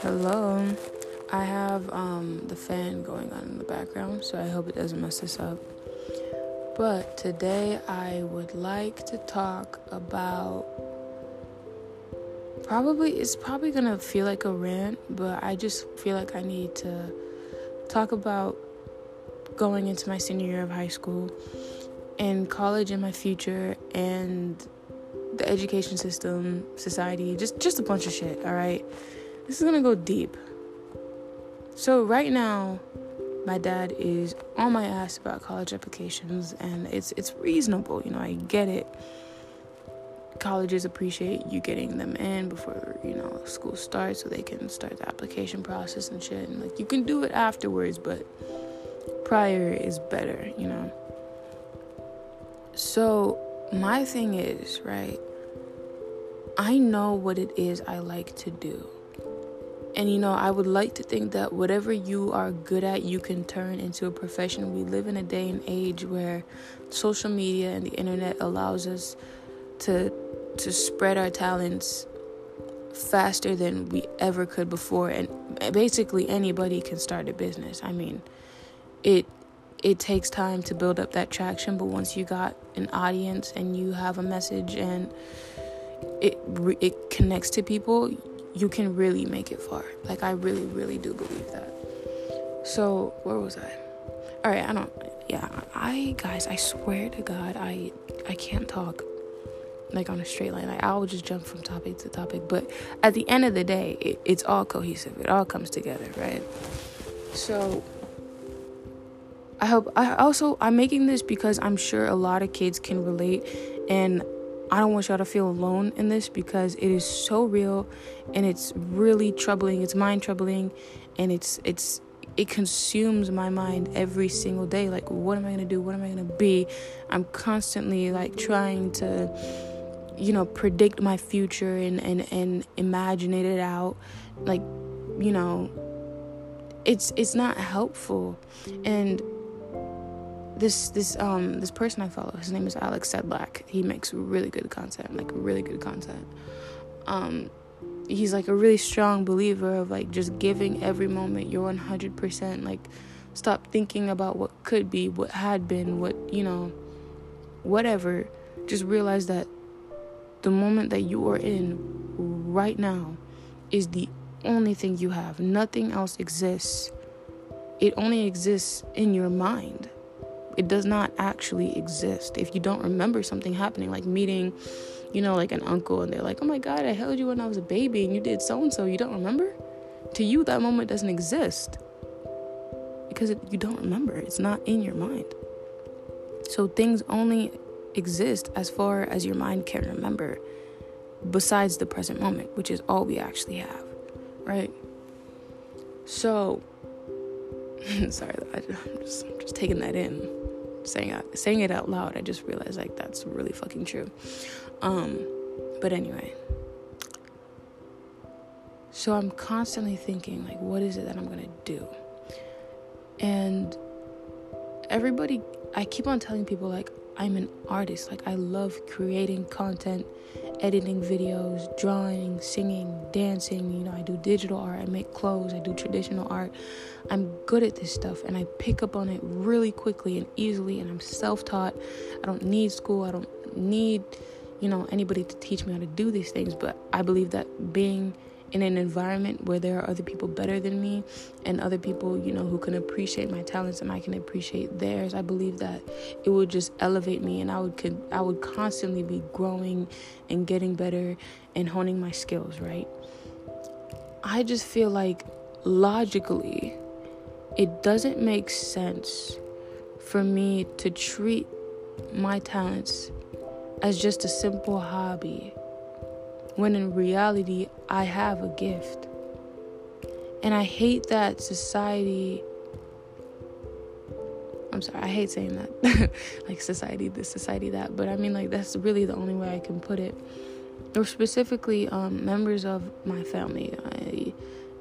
Hello. I have um, the fan going on in the background, so I hope it doesn't mess this up. But today I would like to talk about probably it's probably gonna feel like a rant, but I just feel like I need to talk about going into my senior year of high school and college in my future and education system, society, just just a bunch of shit, all right? This is going to go deep. So right now, my dad is on my ass about college applications and it's it's reasonable, you know, I get it. Colleges appreciate you getting them in before, you know, school starts so they can start the application process and shit. And like you can do it afterwards, but prior is better, you know. So, my thing is, right? I know what it is I like to do. And you know, I would like to think that whatever you are good at, you can turn into a profession. We live in a day and age where social media and the internet allows us to to spread our talents faster than we ever could before and basically anybody can start a business. I mean, it it takes time to build up that traction, but once you got an audience and you have a message and it it connects to people, you can really make it far. Like I really, really do believe that. So where was I? All right, I don't. Yeah, I guys, I swear to God, I I can't talk like on a straight line. Like I'll just jump from topic to topic. But at the end of the day, it, it's all cohesive. It all comes together, right? So I hope I also I'm making this because I'm sure a lot of kids can relate and I don't want y'all to feel alone in this because it is so real and it's really troubling. It's mind troubling and it's it's it consumes my mind every single day. Like what am I going to do? What am I going to be? I'm constantly like trying to you know predict my future and and and imagine it out like you know it's it's not helpful and this this um this person I follow, his name is Alex Sedlak. He makes really good content, like really good content. Um, he's like a really strong believer of like just giving every moment your 100%. Like, stop thinking about what could be, what had been, what you know, whatever. Just realize that the moment that you are in right now is the only thing you have. Nothing else exists. It only exists in your mind it does not actually exist. If you don't remember something happening, like meeting, you know, like an uncle, and they're like, oh my God, I held you when I was a baby and you did so and so, you don't remember? To you, that moment doesn't exist because it, you don't remember. It's not in your mind. So things only exist as far as your mind can remember, besides the present moment, which is all we actually have, right? So, sorry, I'm just, I'm just taking that in saying saying it out loud, I just realized like that's really fucking true. Um, but anyway, so I'm constantly thinking like, what is it that I'm gonna do? And everybody, I keep on telling people like I'm an artist. Like I love creating content editing videos, drawing, singing, dancing. You know, I do digital art, I make clothes, I do traditional art. I'm good at this stuff and I pick up on it really quickly and easily and I'm self-taught. I don't need school. I don't need, you know, anybody to teach me how to do these things, but I believe that being in an environment where there are other people better than me and other people, you know, who can appreciate my talents and I can appreciate theirs, I believe that it would just elevate me and I would could I would constantly be growing and getting better and honing my skills, right? I just feel like logically it doesn't make sense for me to treat my talents as just a simple hobby when in reality, I have a gift. And I hate that society. I'm sorry, I hate saying that. like society this, society that. But I mean, like, that's really the only way I can put it. Or specifically, um, members of my family. I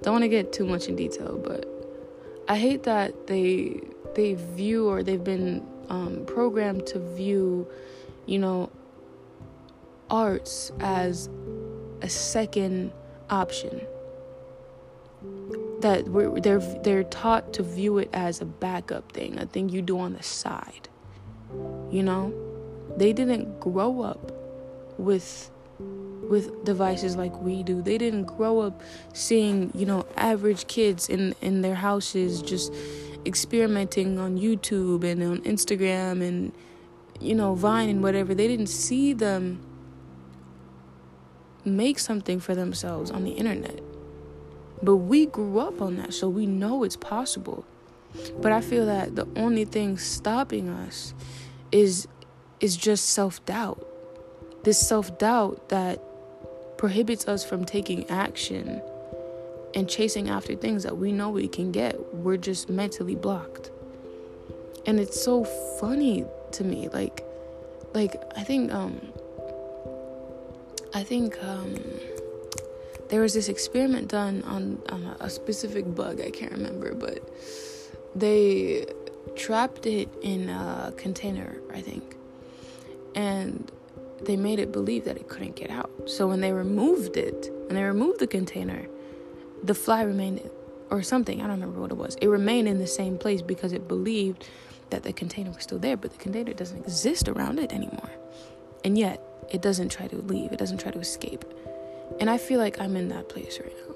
don't want to get too much in detail, but I hate that they they view or they've been um, programmed to view, you know, arts as a second option that they're they're taught to view it as a backup thing, a thing you do on the side. You know, they didn't grow up with with devices like we do. They didn't grow up seeing, you know, average kids in in their houses just experimenting on YouTube and on Instagram and you know, Vine and whatever. They didn't see them make something for themselves on the internet. But we grew up on that, so we know it's possible. But I feel that the only thing stopping us is is just self-doubt. This self-doubt that prohibits us from taking action and chasing after things that we know we can get. We're just mentally blocked. And it's so funny to me like like I think um I think um there was this experiment done on, on a specific bug I can't remember but they trapped it in a container I think and they made it believe that it couldn't get out. So when they removed it, when they removed the container, the fly remained, or something, I don't remember what it was. It remained in the same place because it believed that the container was still there, but the container doesn't exist around it anymore. And yet, it doesn't try to leave, it doesn't try to escape. And I feel like I'm in that place right now.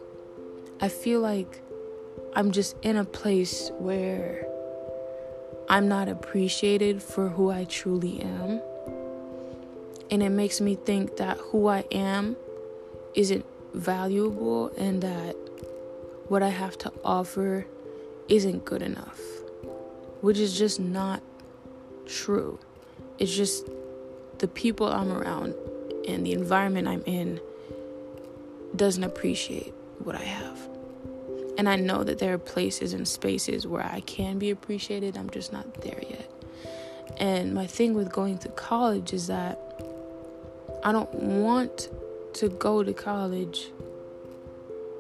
I feel like I'm just in a place where I'm not appreciated for who I truly am and it makes me think that who I am isn't valuable and that what I have to offer isn't good enough, which is just not true. It's just the people I'm around and the environment I'm in doesn't appreciate what I have. And I know that there are places and spaces where I can be appreciated, I'm just not there yet. And my thing with going to college is that I don't want to go to college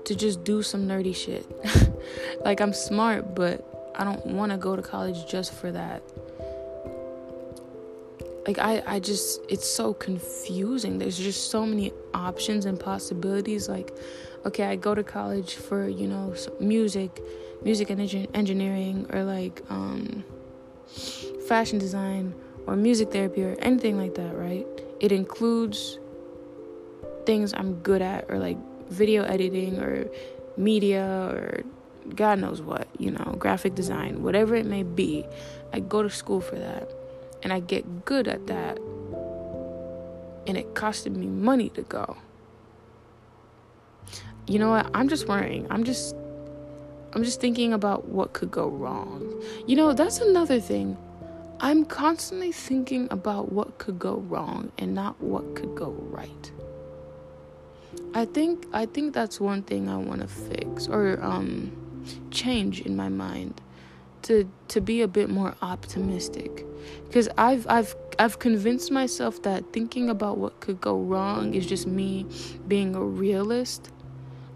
to just do some nerdy shit. like, I'm smart, but I don't want to go to college just for that. Like, I, I just, it's so confusing. There's just so many options and possibilities. Like, okay, I go to college for, you know, music, music and engineering, or like um, fashion design, or music therapy, or anything like that, right? it includes things I'm good at or like video editing or media or God knows what, you know, graphic design, whatever it may be. I go to school for that and I get good at that. And it costed me money to go. You know what? I'm just worrying. I'm just I'm just thinking about what could go wrong. You know, that's another thing. I'm constantly thinking about what could go wrong and not what could go right. I think I think that's one thing I want to fix or um, change in my mind to to be a bit more optimistic because I've I've I've convinced myself that thinking about what could go wrong is just me being a realist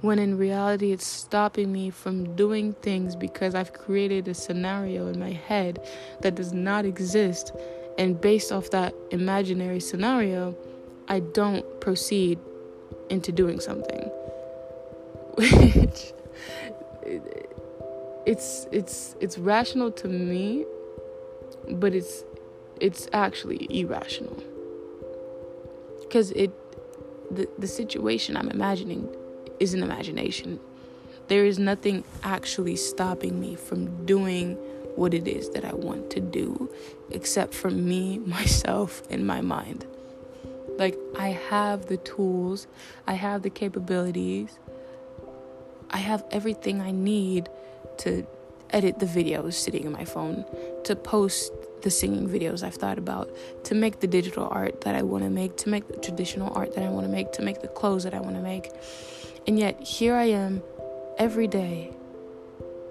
when in reality it's stopping me from doing things because I've created a scenario in my head that does not exist. And based off that imaginary scenario, I don't proceed into doing something. Which it's it's it's rational to me, but it's it's actually irrational. Cuz it the the situation I'm imagining is an imagination. There is nothing actually stopping me from doing what it is that I want to do, except for me, myself, and my mind. Like, I have the tools, I have the capabilities, I have everything I need to edit the videos sitting in my phone, to post the singing videos I've thought about, to make the digital art that I want to make, to make the traditional art that I want to make, to make the clothes that I want to make. And yet, here I am every day,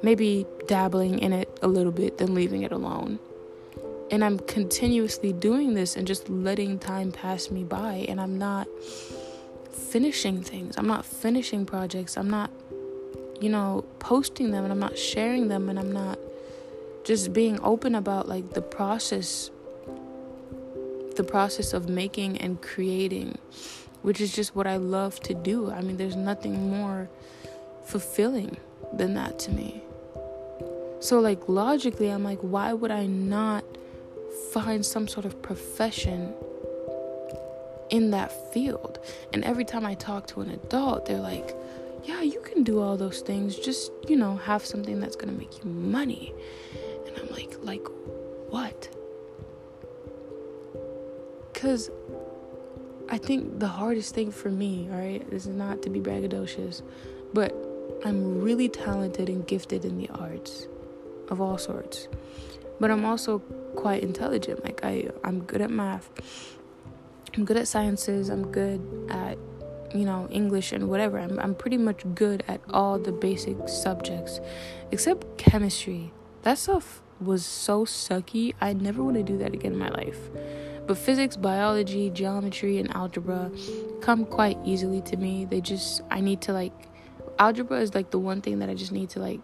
maybe dabbling in it a little bit, then leaving it alone. And I'm continuously doing this and just letting time pass me by. And I'm not finishing things. I'm not finishing projects. I'm not, you know, posting them and I'm not sharing them and I'm not just being open about like the process the process of making and creating, which is just what I love to do. I mean, there's nothing more fulfilling than that to me. So, like, logically, I'm like, why would I not find some sort of profession in that field? And every time I talk to an adult, they're like, yeah, you can do all those things. Just, you know, have something that's going to make you money. And I'm like, like what? Because I think the hardest thing for me, all right, is not to be braggadocious, but I'm really talented and gifted in the arts of all sorts. But I'm also quite intelligent. Like I I'm good at math. I'm good at sciences. I'm good at you know English and whatever. I'm I'm pretty much good at all the basic subjects except chemistry. That stuff was so sucky. I never want to do that again in my life. But physics, biology, geometry, and algebra come quite easily to me. They just, I need to like, algebra is like the one thing that I just need to like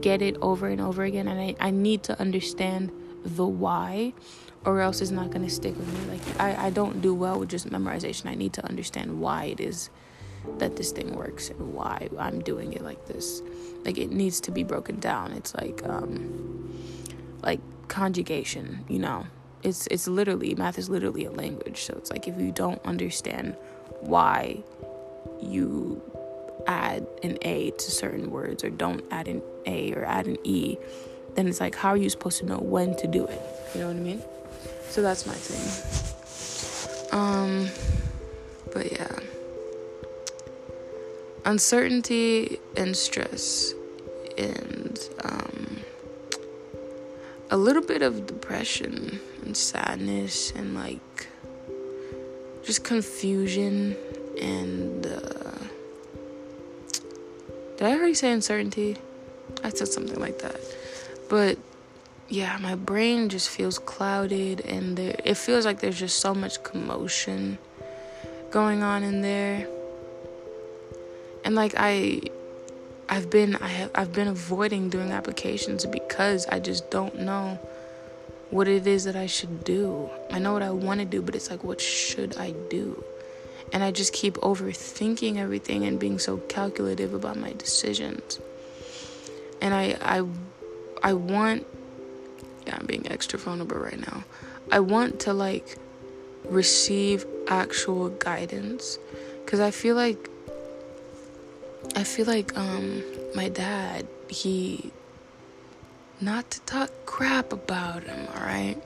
get it over and over again. And I, I need to understand the why, or else it's not going to stick with me. Like, I, I don't do well with just memorization. I need to understand why it is that this thing works and why I'm doing it like this. Like, it needs to be broken down. It's like, um, like conjugation, you know it's it's literally math is literally a language so it's like if you don't understand why you add an a to certain words or don't add an a or add an e then it's like how are you supposed to know when to do it you know what i mean so that's my thing um but yeah uncertainty and stress and um a little bit of depression and sadness and like just confusion and uh, did I already say uncertainty? I said something like that. But yeah, my brain just feels clouded and there it feels like there's just so much commotion going on in there. And like I I've been I have I've been avoiding doing applications because I just don't know what it is that I should do. I know what I want to do, but it's like, what should I do? And I just keep overthinking everything and being so calculative about my decisions. And I, I, I want, yeah, I'm being extra vulnerable right now. I want to like receive actual guidance because I feel like, I feel like um my dad he not to talk crap about him, alright?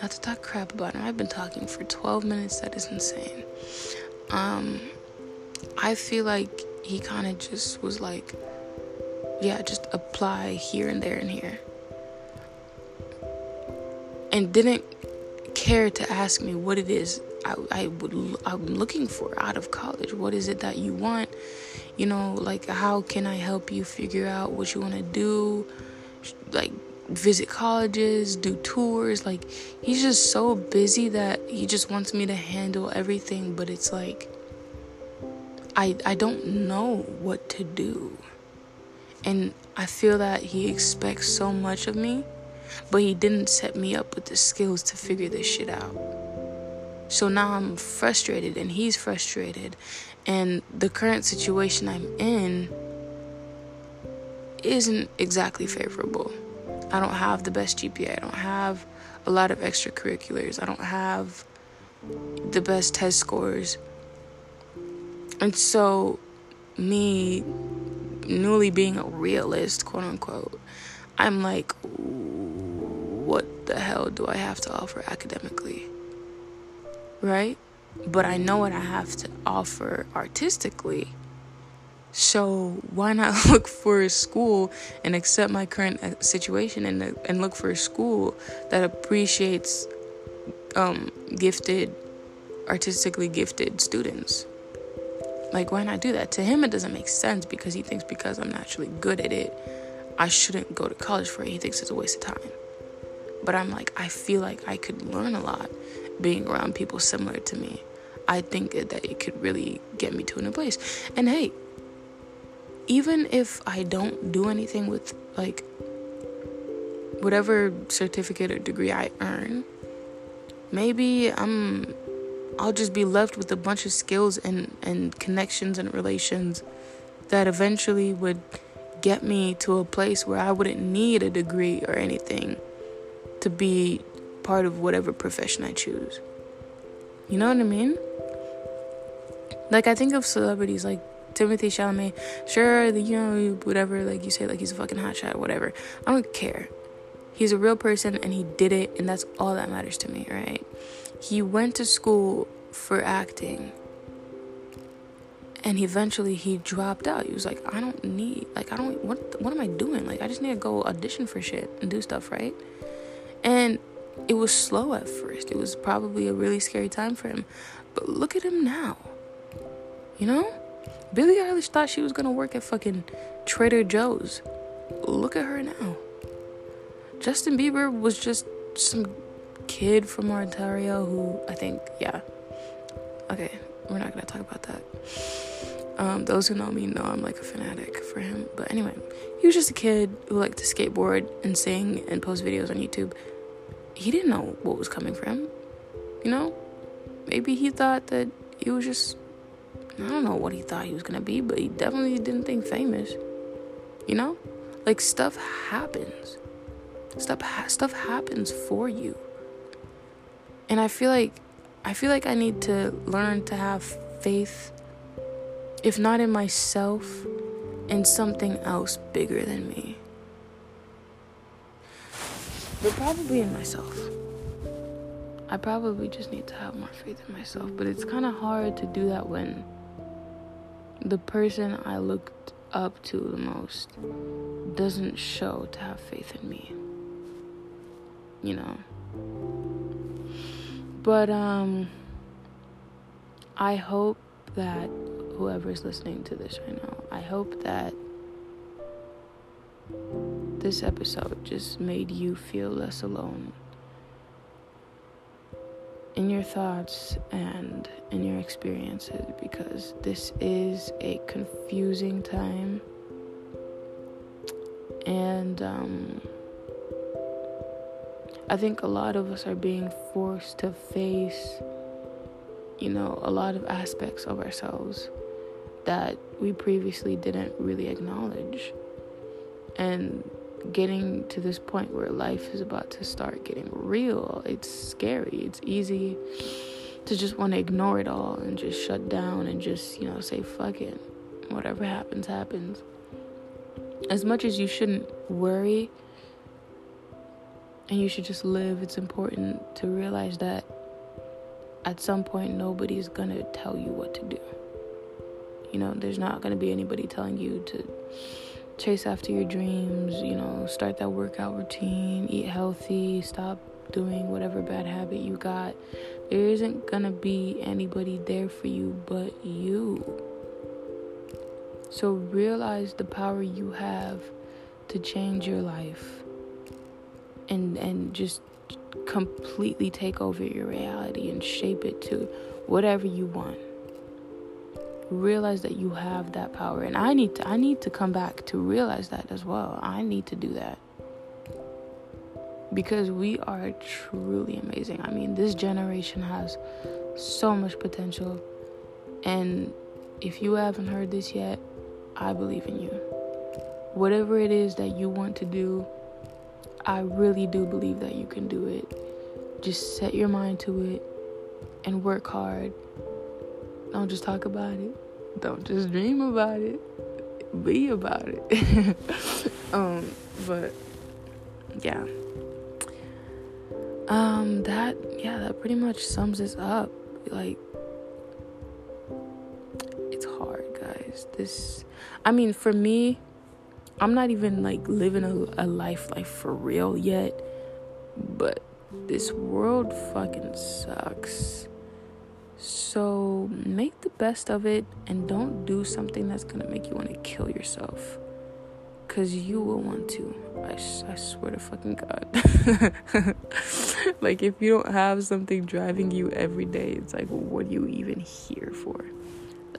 Not to talk crap about him. I've been talking for 12 minutes. That is insane. Um, I feel like he kind of just was like, yeah, just apply here and there and here. And didn't care to ask me what it is I, I would I'm looking for out of college. What is it that you want? You know, like how can I help you figure out what you want to do? like visit colleges, do tours. Like he's just so busy that he just wants me to handle everything, but it's like I I don't know what to do. And I feel that he expects so much of me, but he didn't set me up with the skills to figure this shit out. So now I'm frustrated and he's frustrated and the current situation I'm in isn't exactly favorable. I don't have the best GPA. I don't have a lot of extracurriculars. I don't have the best test scores. And so, me newly being a realist, quote unquote, I'm like, the hell do I have to offer academically? Right? But I know what I have to offer artistically. So why not look for a school and accept my current uh, situation and and look for a school that appreciates um, gifted, artistically gifted students? Like why not do that? To him, it doesn't make sense because he thinks because I'm naturally good at it, I shouldn't go to college for it. He thinks it's a waste of time. But I'm like, I feel like I could learn a lot being around people similar to me. I think that it could really get me to a new place. And hey, even if I don't do anything with like whatever certificate or degree I earn, maybe I'm I'll just be left with a bunch of skills and, and connections and relations that eventually would get me to a place where I wouldn't need a degree or anything to be part of whatever profession I choose. You know what I mean? Like I think of celebrities like Timothée Chalamet. Sure, the, you know whatever, like you say, like he's a fucking hotshot, whatever. I don't care. He's a real person and he did it, and that's all that matters to me, right? He went to school for acting and eventually he dropped out. He was like, I don't need, like, I don't, what, what am I doing? Like, I just need to go audition for shit and do stuff, right? And it was slow at first. It was probably a really scary time for him. But look at him now. You know? Billie Eilish thought she was gonna work at fucking Trader Joe's. Look at her now. Justin Bieber was just some kid from Ontario who I think, yeah. Okay, we're not gonna talk about that. Um, those who know me know I'm like a fanatic for him. But anyway, he was just a kid who liked to skateboard and sing and post videos on YouTube. He didn't know what was coming for him. You know? Maybe he thought that he was just I don't know what he thought he was gonna be, but he definitely didn't think famous. You know? Like stuff happens. Stuff ha- stuff happens for you. And I feel like I feel like I need to learn to have faith if not in myself in something else bigger than me. But probably in myself. I probably just need to have more faith in myself, but it's kind of hard to do that when the person I looked up to the most doesn't show to have faith in me. You know. But um I hope that whoever is listening to this right now, I hope that this episode just made you feel less alone in your thoughts and in your experiences because this is a confusing time. And um, I think a lot of us are being forced to face, you know, a lot of aspects of ourselves that we previously didn't really acknowledge. And getting to this point where life is about to start getting real. It's scary. It's easy to just want to ignore it all and just shut down and just, you know, say fuck it. Whatever happens, happens. As much as you shouldn't worry and you should just live, it's important to realize that at some point nobody's going to tell you what to do. You know, there's not going to be anybody telling you to chase after your dreams, you know, start that workout routine, eat healthy, stop doing whatever bad habit you got. There isn't gonna be anybody there for you but you. So realize the power you have to change your life and and just completely take over your reality and shape it to whatever you want realize that you have that power. And i need to i need to come back to realize that as well. I need to do that. Because we are truly amazing. I mean this generation has so much potential. And if you haven't heard this yet i believe in you. Whatever it is that you want to do i really do believe that you can do it. Just set your mind to it and work hard don't just talk about it. Don't just dream about it. Be about it. um, but yeah. Um, that yeah, that pretty much sums this up. Like it's hard, guys. This I mean, for me, I'm not even like living a, a life like for real yet, but this world fucking sucks. Make the best of it and don't do something that's gonna make you want to kill yourself. Cause you will want to. I, I swear to fucking God. like, if you don't have something driving you every day, it's like, well, what are you even here for?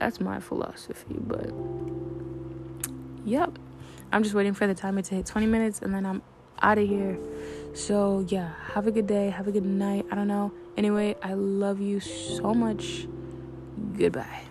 That's my philosophy, but yep. I'm just waiting for the timer to hit 20 minutes and then I'm out of here. So, yeah, have a good day, have a good night. I don't know Anyway, I love you so much. Goodbye.